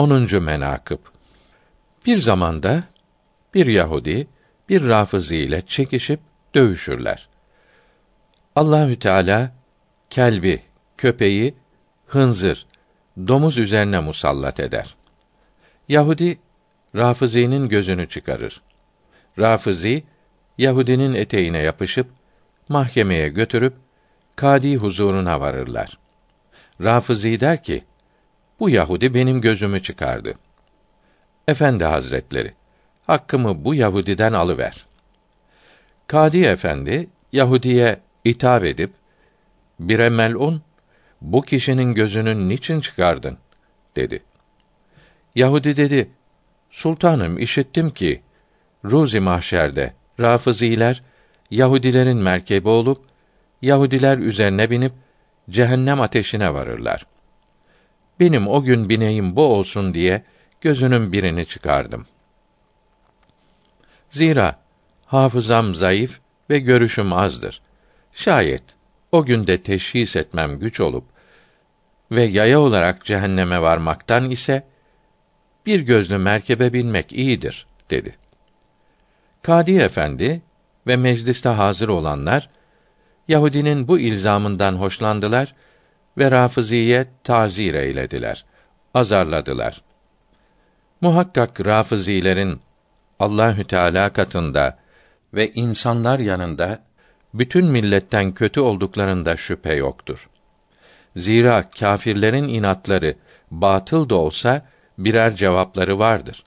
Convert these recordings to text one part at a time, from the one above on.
10. menakıb Bir zamanda bir Yahudi bir Rafızi ile çekişip dövüşürler. Allahü Teala kelbi, köpeği, hınzır, domuz üzerine musallat eder. Yahudi Rafizi'nin gözünü çıkarır. Rafizi Yahudinin eteğine yapışıp mahkemeye götürüp kadi huzuruna varırlar. Rafizi der ki: Bu Yahudi benim gözümü çıkardı. Efendi Hazretleri, hakkımı bu Yahudiden alıver. Kadi efendi Yahudiye hitap edip bire melun bu kişinin gözünün niçin çıkardın dedi. Yahudi dedi: Sultanım işittim ki ruzi mahşerde Rafıziler Yahudilerin merkebi olup Yahudiler üzerine binip cehennem ateşine varırlar. Benim o gün bineyim bu olsun diye gözünün birini çıkardım. Zira hafızam zayıf ve görüşüm azdır. Şayet o günde teşhis etmem güç olup ve yaya olarak cehenneme varmaktan ise bir gözlü merkebe binmek iyidir dedi. Kadi efendi ve mecliste hazır olanlar Yahudinin bu ilzamından hoşlandılar ve Rafıziye tazir eylediler, azarladılar. Muhakkak Rafızilerin Allahü Teala katında ve insanlar yanında bütün milletten kötü olduklarında şüphe yoktur. Zira kâfirlerin inatları batıl da olsa birer cevapları vardır.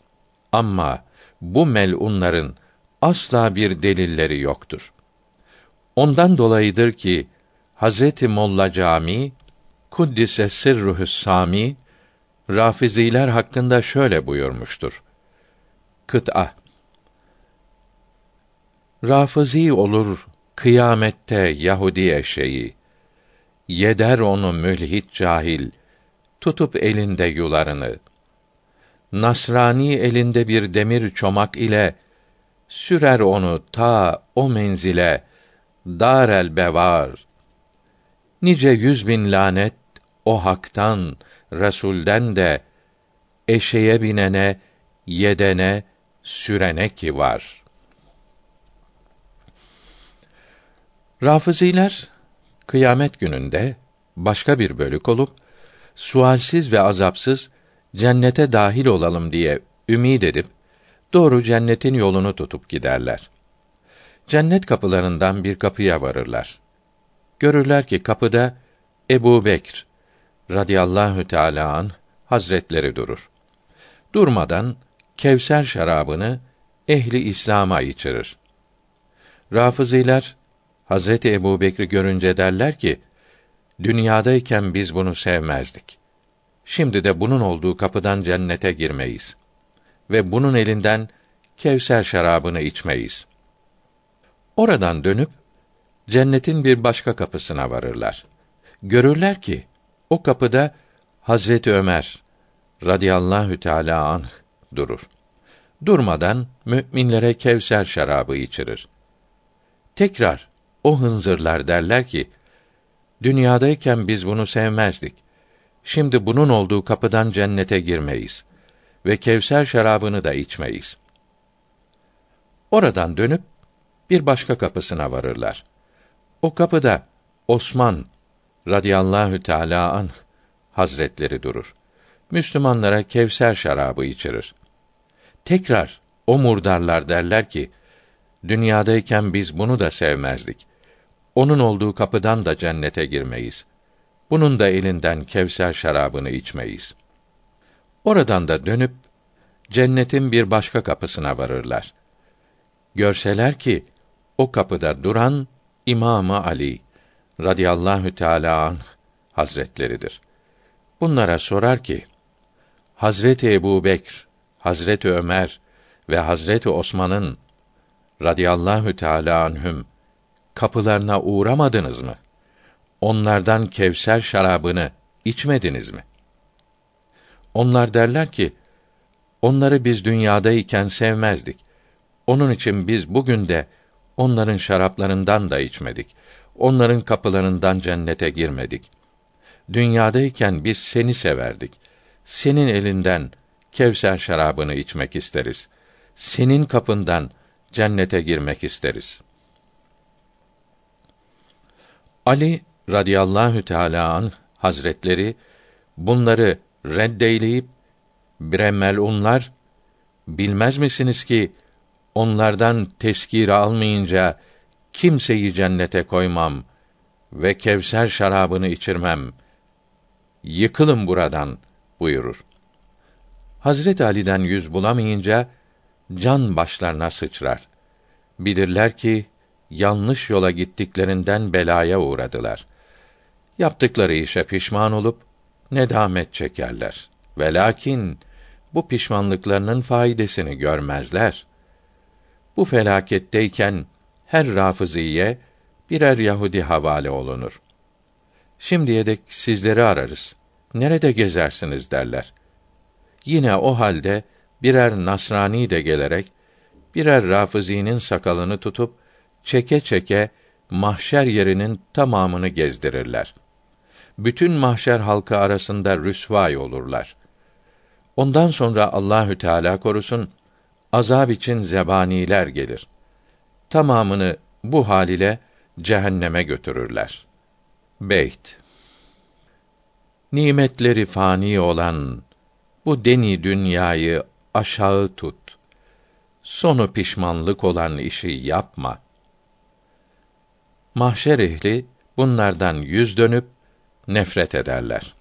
Ama bu melunların asla bir delilleri yoktur. Ondan dolayıdır ki Hazreti Molla Cami Kuddise sırruhü sami Rafiziler hakkında şöyle buyurmuştur. Kıt'a Rafizi olur kıyamette Yahudi eşeği. Yeder onu mülhit cahil, tutup elinde yularını. Nasrani elinde bir demir çomak ile sürer onu ta o menzile darel bevar. Nice yüz bin lanet o haktan, Resulden de eşeğe binene, yedene, sürene ki var. Rafiziler kıyamet gününde başka bir bölük olup sualsiz ve azapsız cennete dahil olalım diye ümid edip doğru cennetin yolunu tutup giderler. Cennet kapılarından bir kapıya varırlar. Görürler ki kapıda Ebu Bekr radıyallahu teâlâ an hazretleri durur. Durmadan Kevser şarabını ehli İslam'a içirir. Rafıziler Hazreti Ebu Bekri görünce derler ki, dünyadayken biz bunu sevmezdik. Şimdi de bunun olduğu kapıdan cennete girmeyiz. Ve bunun elinden Kevser şarabını içmeyiz. Oradan dönüp, cennetin bir başka kapısına varırlar. Görürler ki, o kapıda Hazreti Ömer radıyallahu teâlâ anh durur. Durmadan müminlere Kevser şarabı içirir. Tekrar o hınzırlar derler ki, dünyadayken biz bunu sevmezdik. Şimdi bunun olduğu kapıdan cennete girmeyiz ve Kevser şarabını da içmeyiz. Oradan dönüp bir başka kapısına varırlar. O kapıda Osman radıyallahu teala anh hazretleri durur. Müslümanlara Kevser şarabı içirir. Tekrar o murdarlar derler ki, dünyadayken biz bunu da sevmezdik. Onun olduğu kapıdan da cennete girmeyiz. Bunun da elinden Kevser şarabını içmeyiz. Oradan da dönüp cennetin bir başka kapısına varırlar. Görseler ki o kapıda duran İmamı Ali radıyallahu teala anh hazretleridir. Bunlara sorar ki: Hazreti Ebu Bekr, Hazreti Ömer ve Hazreti Osman'ın radıyallahu teala anhüm kapılarına uğramadınız mı? Onlardan Kevser şarabını içmediniz mi? Onlar derler ki, onları biz dünyadayken sevmezdik. Onun için biz bugün de onların şaraplarından da içmedik. Onların kapılarından cennete girmedik. Dünyadayken biz seni severdik. Senin elinden Kevser şarabını içmek isteriz. Senin kapından cennete girmek isteriz. Ali radıyallahu teala an hazretleri bunları reddeyleyip bire melunlar bilmez misiniz ki onlardan teskir almayınca kimseyi cennete koymam ve Kevser şarabını içirmem. Yıkılın buradan buyurur. Hazret Ali'den yüz bulamayınca can başlarına sıçrar. Bilirler ki yanlış yola gittiklerinden belaya uğradılar. Yaptıkları işe pişman olup nedamet çekerler. Velakin bu pişmanlıklarının faydasını görmezler. Bu felaketteyken her rafıziye birer Yahudi havale olunur. Şimdiye dek sizleri ararız. Nerede gezersiniz derler. Yine o halde birer Nasrani de gelerek birer Rafızi'nin sakalını tutup çeke çeke mahşer yerinin tamamını gezdirirler. Bütün mahşer halkı arasında rüsvay olurlar. Ondan sonra Allahü Teala korusun azab için zebaniler gelir. Tamamını bu hal ile cehenneme götürürler. Beyt Nimetleri fani olan bu deni dünyayı aşağı tut. Sonu pişmanlık olan işi yapma. Mahşer ehli bunlardan yüz dönüp nefret ederler.